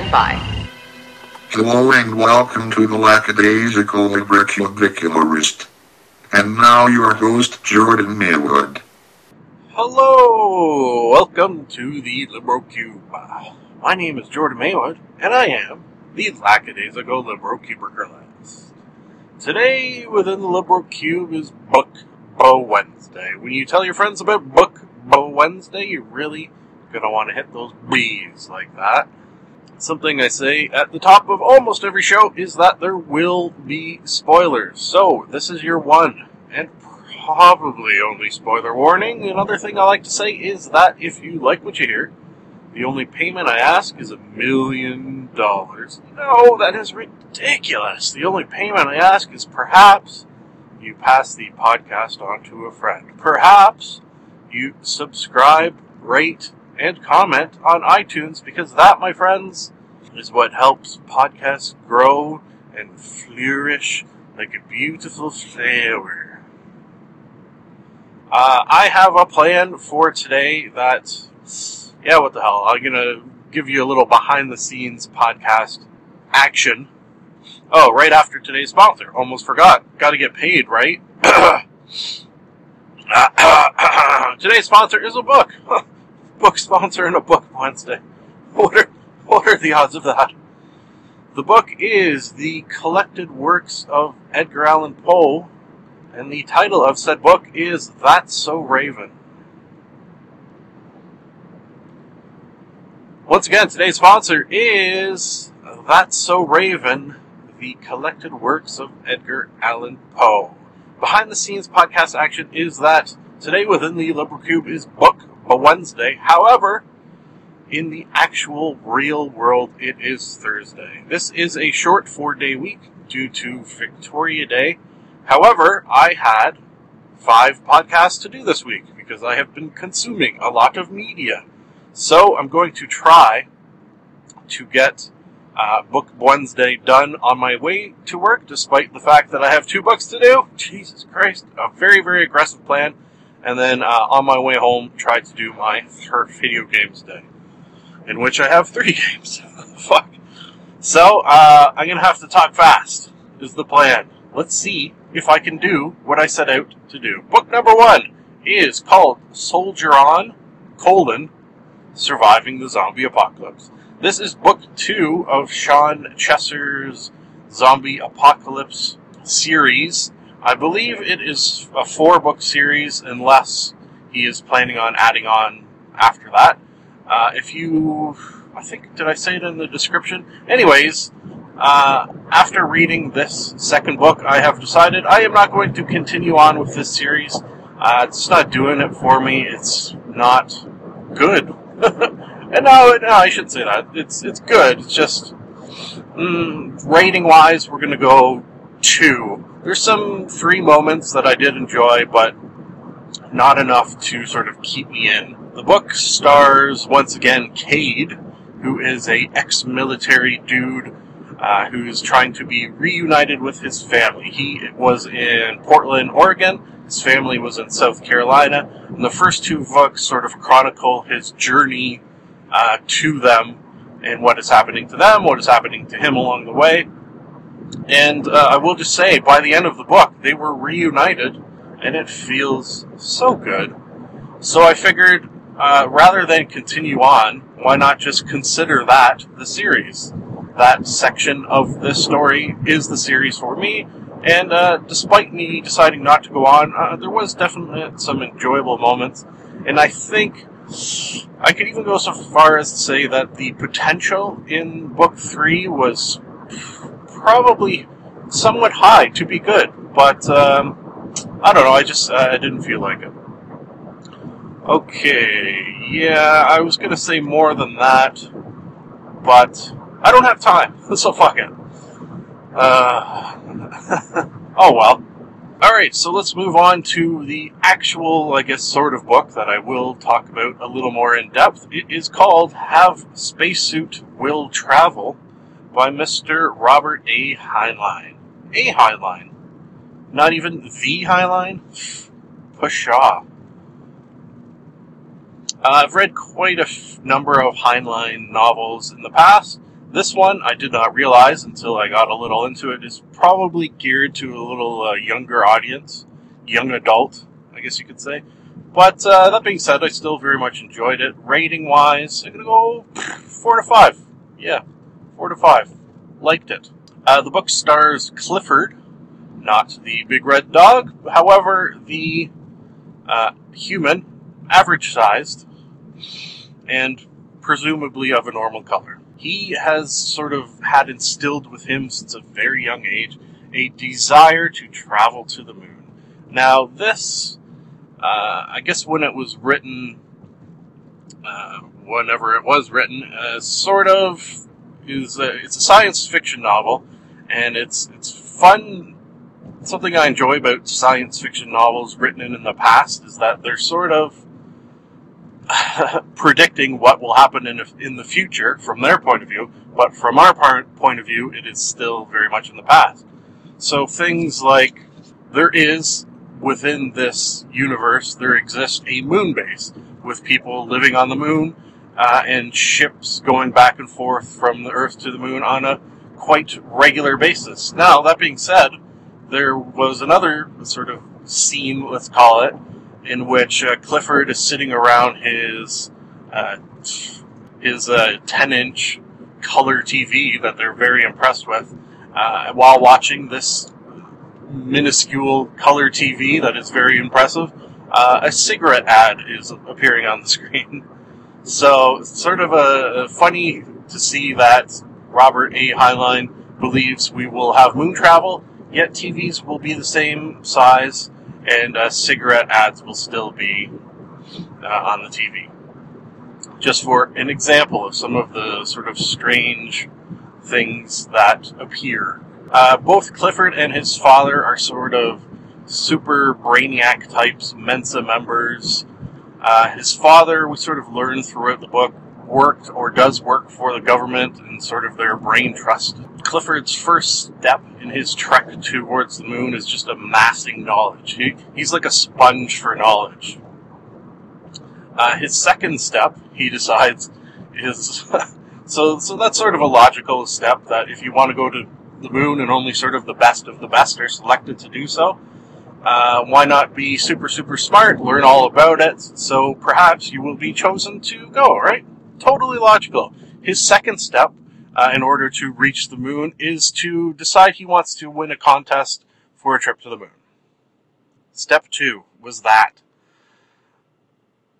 stand by. Hello and welcome to the Lackadaisical Librocubicularist. And now your host, Jordan Maywood. Hello! Welcome to the LibroCube. My name is Jordan Maywood, and I am the Lackadaisical Librocubicularist. Today, within the LibroCube is Book Bwednesday. When you tell your friends about Book Bwednesday, you're really gonna want to hit those B's like that. Something I say at the top of almost every show is that there will be spoilers. So, this is your one, and probably only spoiler warning. Another thing I like to say is that if you like what you hear, the only payment I ask is a million dollars. No, that is ridiculous. The only payment I ask is perhaps you pass the podcast on to a friend. Perhaps you subscribe, rate, and comment on iTunes because that, my friends, is what helps podcasts grow and flourish like a beautiful flower. Uh, I have a plan for today that, yeah, what the hell? I'm gonna give you a little behind the scenes podcast action. Oh, right after today's sponsor. Almost forgot. Gotta get paid, right? today's sponsor is a book. book sponsor and a book Wednesday. What are, what are the odds of that? The book is The Collected Works of Edgar Allan Poe, and the title of said book is That's So Raven. Once again, today's sponsor is That's So Raven, The Collected Works of Edgar Allan Poe. Behind the scenes podcast action is that today within the LibroCube is Book a Wednesday. However, in the actual real world, it is Thursday. This is a short four day week due to Victoria Day. However, I had five podcasts to do this week because I have been consuming a lot of media. So I'm going to try to get uh, Book Wednesday done on my way to work, despite the fact that I have two books to do. Jesus Christ, a very, very aggressive plan and then uh, on my way home, tried to do my third video games day, in which I have three games. Fuck. So uh, I'm gonna have to talk fast. Is the plan? Let's see if I can do what I set out to do. Book number one is called Soldier On: colon Surviving the Zombie Apocalypse. This is book two of Shawn Chesser's Zombie Apocalypse series I believe it is a four book series, unless he is planning on adding on after that. Uh, if you, I think, did I say it in the description? Anyways, uh, after reading this second book, I have decided I am not going to continue on with this series. Uh, it's not doing it for me. It's not good. and no, no, I shouldn't say that. It's it's good. It's just mm, rating wise, we're going to go two there's some free moments that I did enjoy, but not enough to sort of keep me in. The book stars once again Cade, who is a ex-military dude uh, who's trying to be reunited with his family. He was in Portland, Oregon. His family was in South Carolina. And the first two books sort of chronicle his journey uh, to them and what is happening to them, what is happening to him along the way. And uh, I will just say, by the end of the book, they were reunited, and it feels so good. So I figured, uh, rather than continue on, why not just consider that the series? That section of this story is the series for me, and uh, despite me deciding not to go on, uh, there was definitely some enjoyable moments, and I think I could even go so far as to say that the potential in book three was probably somewhat high to be good, but um, I don't know. I just uh, I didn't feel like it. Okay, yeah, I was gonna say more than that, but I don't have time, so fuck it. Uh, oh well. Alright, so let's move on to the actual, I guess, sort of book that I will talk about a little more in depth. It is called Have Spacesuit Will Travel by Mr. Robert A. Heinlein. A. Heinlein. Not even the Heinlein? Pshaw. Uh, I've read quite a f- number of Heinlein novels in the past. This one I did not realize until I got a little into it is probably geared to a little uh, younger audience, young adult, I guess you could say. But uh, that being said, I still very much enjoyed it. Rating wise, I'm gonna go four to five. Yeah, four to five. Liked it. Uh, the book stars Clifford, not the big red dog. However, the uh, human, average sized, and presumably of a normal color. He has sort of had instilled with him since a very young age a desire to travel to the moon. Now, this, uh, I guess when it was written, uh, whenever it was written, uh, sort of is it's a science fiction novel, and it's it's fun. Something I enjoy about science fiction novels written in, in the past is that they're sort of predicting what will happen in, in the future from their point of view, but from our part, point of view, it is still very much in the past. So things like there is within this universe, there exists a moon base with people living on the moon uh, and ships going back and forth from the Earth to the moon on a quite regular basis. Now, that being said, there was another sort of scene, let's call it, in which uh, Clifford is sitting around his uh, his uh, 10 inch color TV that they're very impressed with uh, while watching this minuscule color TV that is very impressive. Uh, a cigarette ad is appearing on the screen. So sort of a, funny to see that Robert A. Heinlein believes we will have moon travel, yet TVs will be the same size and uh, cigarette ads will still be uh, on the TV. Just for an example of some of the sort of strange things that appear. Uh, both Clifford and his father are sort of super brainiac types, Mensa members. Uh, his father, we sort of learn throughout the book, worked or does work for the government and sort of their brain trust. Clifford's first step in his trek towards the moon is just amassing knowledge. He, he's like a sponge for knowledge. Uh, his second step, he decides, is so. So that's sort of a logical step that if you want to go to the moon and only sort of the best of the best are selected to do so, uh, why not be super super smart, learn all about it, so perhaps you will be chosen to go, right? Totally logical. His second step, uh, in order to reach the moon, is to decide he wants to win a contest for a trip to the moon. Step two was that.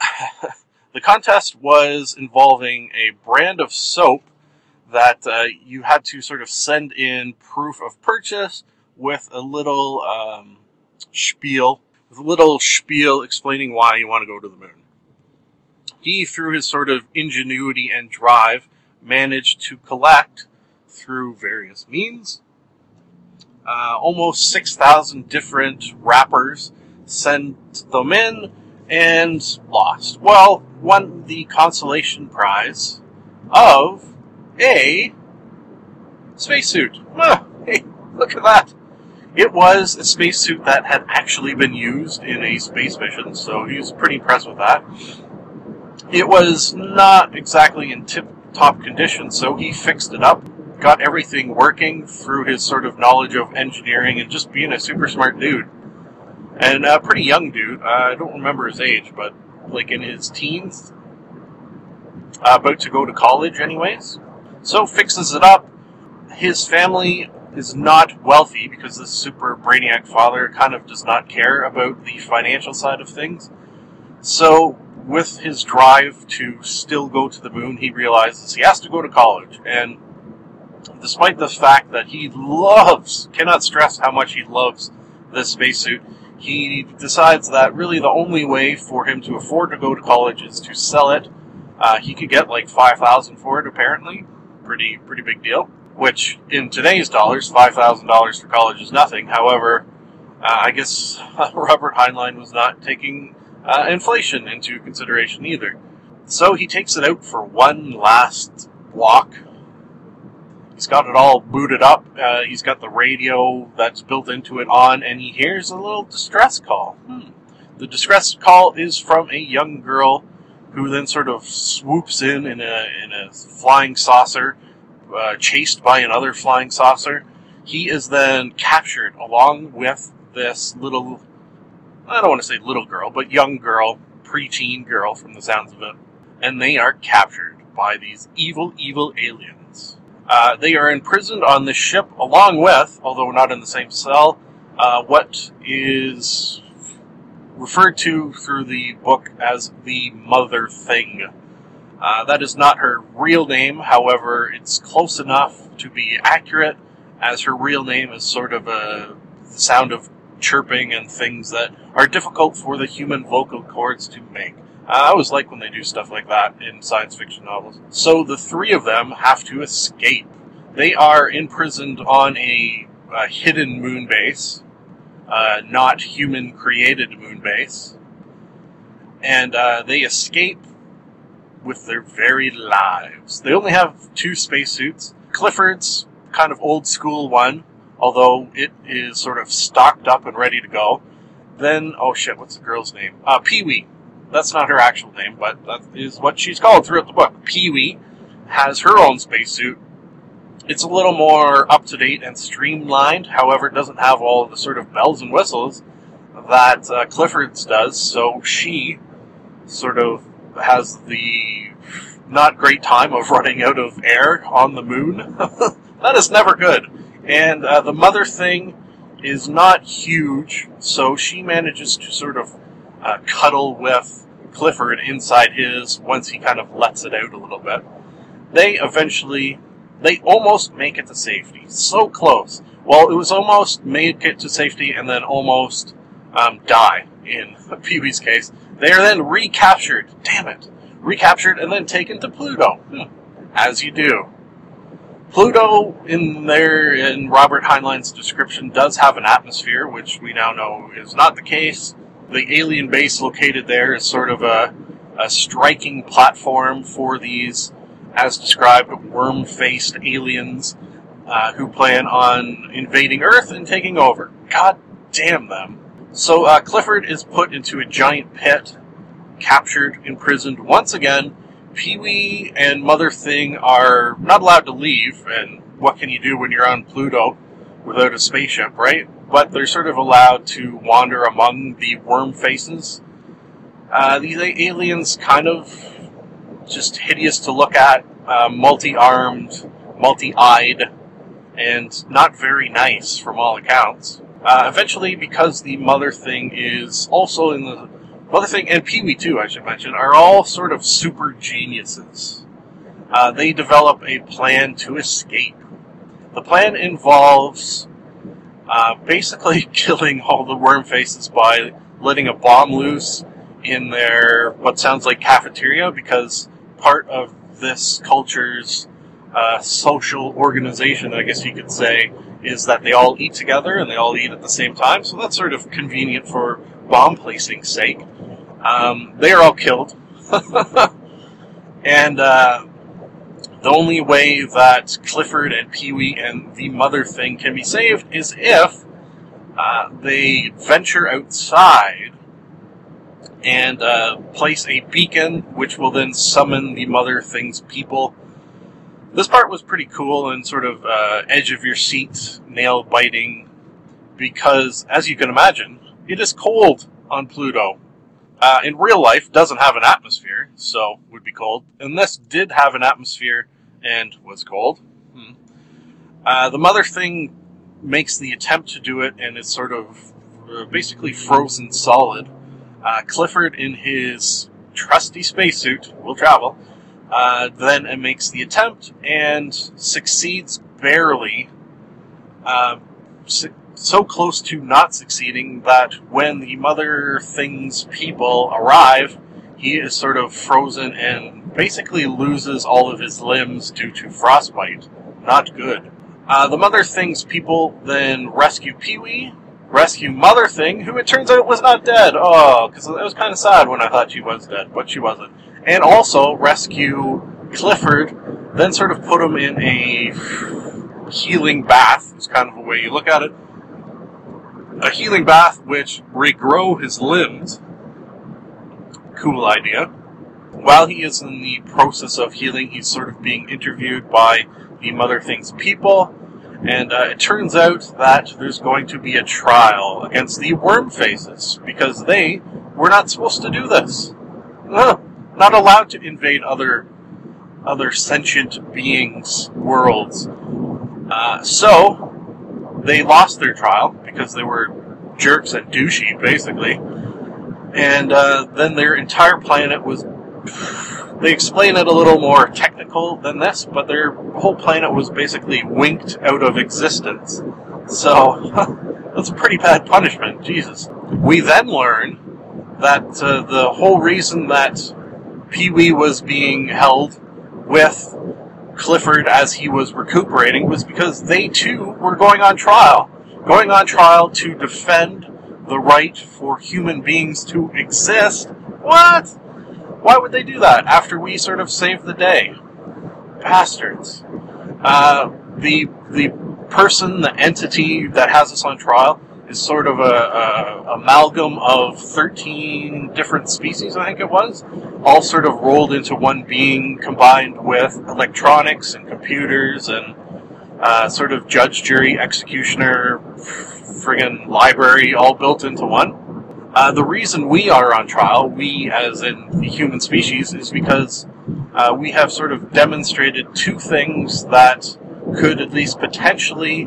the contest was involving a brand of soap that uh, you had to sort of send in proof of purchase with a little um, spiel, with a little spiel explaining why you want to go to the moon he, through his sort of ingenuity and drive, managed to collect through various means uh, almost 6,000 different wrappers, sent them in, and lost. Well, won the consolation prize of a spacesuit. Ah, hey, look at that. It was a spacesuit that had actually been used in a space mission, so he was pretty impressed with that it was not exactly in tip top condition, so he fixed it up, got everything working through his sort of knowledge of engineering and just being a super smart dude. And a pretty young dude. Uh, I don't remember his age, but like in his teens. Uh, about to go to college, anyways. So fixes it up. His family is not wealthy because this super brainiac father kind of does not care about the financial side of things. So with his drive to still go to the moon, he realizes he has to go to college. And despite the fact that he loves, cannot stress how much he loves this spacesuit, he decides that really the only way for him to afford to go to college is to sell it. Uh, he could get like five thousand for it, apparently. Pretty pretty big deal. Which in today's dollars, five thousand dollars for college is nothing. However, uh, I guess Robert Heinlein was not taking uh, inflation into consideration either. So he takes it out for one last walk. He's got it all booted up. Uh, he's got the radio that's built into it on, and he hears a little distress call. Hmm. The distress call is from a young girl who then sort of swoops in in a, in a flying saucer, uh, chased by another flying saucer. He is then captured along with this little, I don't want to say little girl, but young girl, preteen girl from the sounds of it. And they are captured by these evil, evil aliens. Uh, they are imprisoned on this ship along with, although not in the same cell, uh, what is referred to through the book as the Mother Thing. Uh, that is not her real name, however, it's close enough to be accurate, as her real name is sort of a sound of chirping and things that are difficult for the human vocal cords to make. Uh, I always like when they do stuff like that in science fiction novels. So the three of them have to escape. They are imprisoned on a, a hidden moon base, uh, not human created moon base. And uh, they escape with their very lives. They only have two spacesuits. Clifford's kind of old school one, although it is sort of stocked up and ready to go. Then, oh shit, what's the girl's name? Uh, Pee Wee. That's not her actual name, but that is what she's called throughout the book. Pee Wee has her own spacesuit. It's a little more up to date and streamlined, however, it doesn't have all the sort of bells and whistles that uh, Clifford's does, so she sort of has the not great time of running out of air on the moon. that is never good. And uh, the mother thing is not huge, so she manages to sort of uh, cuddle with Clifford inside his once he kind of lets it out a little bit. They eventually, they almost make it to safety. So close. Well, it was almost make it to safety and then almost um, die in Pee Wee's case. They are then recaptured. Damn it. Recaptured and then taken to Pluto. Hmm. As you do. Pluto, in there, in Robert Heinlein's description, does have an atmosphere, which we now know is not the case. The alien base located there is sort of a, a striking platform for these, as described, worm faced aliens uh, who plan on invading Earth and taking over. God damn them. So uh, Clifford is put into a giant pit, captured, imprisoned once again, Pee Wee and Mother Thing are not allowed to leave, and what can you do when you're on Pluto without a spaceship, right? But they're sort of allowed to wander among the worm faces. Uh, these aliens kind of just hideous to look at, uh, multi-armed, multi-eyed, and not very nice from all accounts. Uh, eventually, because the mother thing is also in the Mother Thing and Pee Wee too, I should mention, are all sort of super geniuses. Uh, they develop a plan to escape. The plan involves uh, basically killing all the worm faces by letting a bomb loose in their what sounds like cafeteria because part of this culture's uh, social organization, I guess you could say, is that they all eat together and they all eat at the same time. So that's sort of convenient for bomb placing sake. Um, they are all killed. and uh, the only way that Clifford and Pee Wee and the mother thing can be saved is if uh, they venture outside and uh, place a beacon, which will then summon the mother thing's people. This part was pretty cool and sort of uh, edge of your seat, nail biting, because as you can imagine, it is cold on Pluto. Uh, in real life, doesn't have an atmosphere, so would be cold. And this did have an atmosphere and was cold. Hmm. Uh, the mother thing makes the attempt to do it, and it's sort of uh, basically frozen solid. Uh, Clifford, in his trusty spacesuit, will travel. Uh, then it makes the attempt and succeeds barely. Uh, so close to not succeeding that when the mother thing's people arrive, he is sort of frozen and basically loses all of his limbs due to frostbite. Not good. Uh, the mother thing's people then rescue Pee Wee, rescue Mother Thing, who it turns out was not dead. Oh, because it was kind of sad when I thought she was dead, but she wasn't. And also rescue Clifford, then sort of put him in a healing bath, is kind of a way you look at it, a healing bath which regrow his limbs. Cool idea. While he is in the process of healing, he's sort of being interviewed by the Mother Things people. And uh, it turns out that there's going to be a trial against the Worm Faces because they were not supposed to do this. Not allowed to invade other other sentient beings' worlds. Uh, so they lost their trial because they were jerks and douchey, basically. And uh, then their entire planet was. They explain it a little more technical than this, but their whole planet was basically winked out of existence. So, that's a pretty bad punishment, Jesus. We then learn that uh, the whole reason that Pee Wee was being held with Clifford as he was recuperating was because they too were going on trial. Going on trial to defend the right for human beings to exist. What? Why would they do that after we sort of saved the day? Bastards. Uh, the the person, the entity that has us on trial is sort of a, a, amalgam of 13 different species, I think it was, all sort of rolled into one being, combined with electronics and computers and uh, sort of judge, jury, executioner, friggin' library, all built into one. Uh, the reason we are on trial, we as in the human species, is because uh, we have sort of demonstrated two things that could at least potentially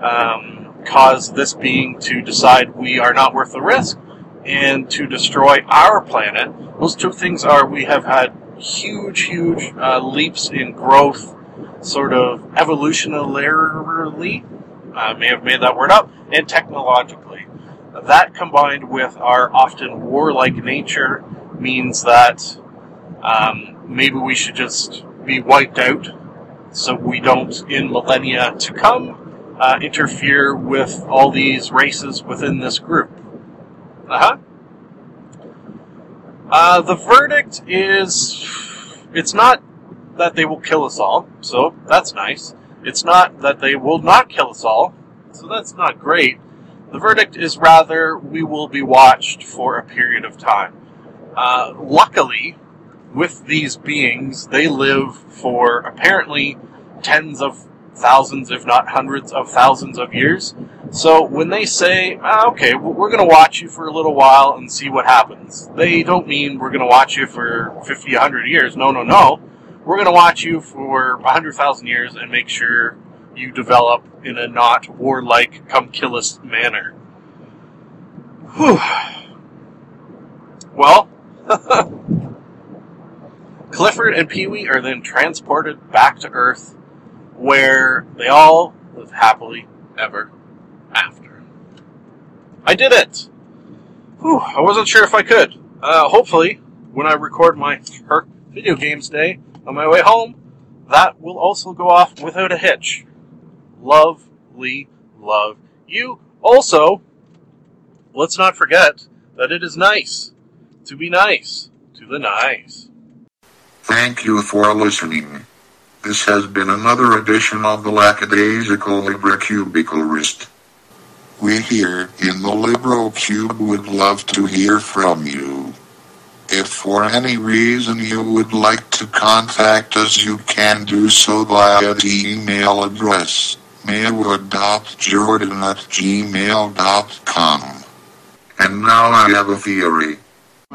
um, cause this being to decide we are not worth the risk and to destroy our planet. Those two things are we have had huge, huge uh, leaps in growth, sort of evolutionarily. I may have made that word up, and technologically. That combined with our often warlike nature means that um, maybe we should just be wiped out so we don't, in millennia to come, uh, interfere with all these races within this group. Uh-huh. Uh, the verdict is it's not that they will kill us all, so that's nice. It's not that they will not kill us all, so that's not great. The verdict is rather we will be watched for a period of time. Uh, luckily, with these beings, they live for apparently tens of thousands, if not hundreds of thousands of years. So when they say, ah, okay, we're going to watch you for a little while and see what happens, they don't mean we're going to watch you for 50, 100 years. No, no, no. We're going to watch you for 100,000 years and make sure you develop in a not warlike, come kill us manner. Whew. Well, Clifford and Pee Wee are then transported back to Earth where they all live happily ever after. I did it! Whew, I wasn't sure if I could. Uh, hopefully, when I record my her video games day on my way home, that will also go off without a hitch. Lovely, love you. Also, let's not forget that it is nice to be nice to the nice. Thank you for listening. This has been another edition of the Lackadaisical Librocubicularist. We here in the Libro Cube would love to hear from you. If for any reason you would like to contact us, you can do so via the email address maywood.jordan at gmail.com. And now I have a theory.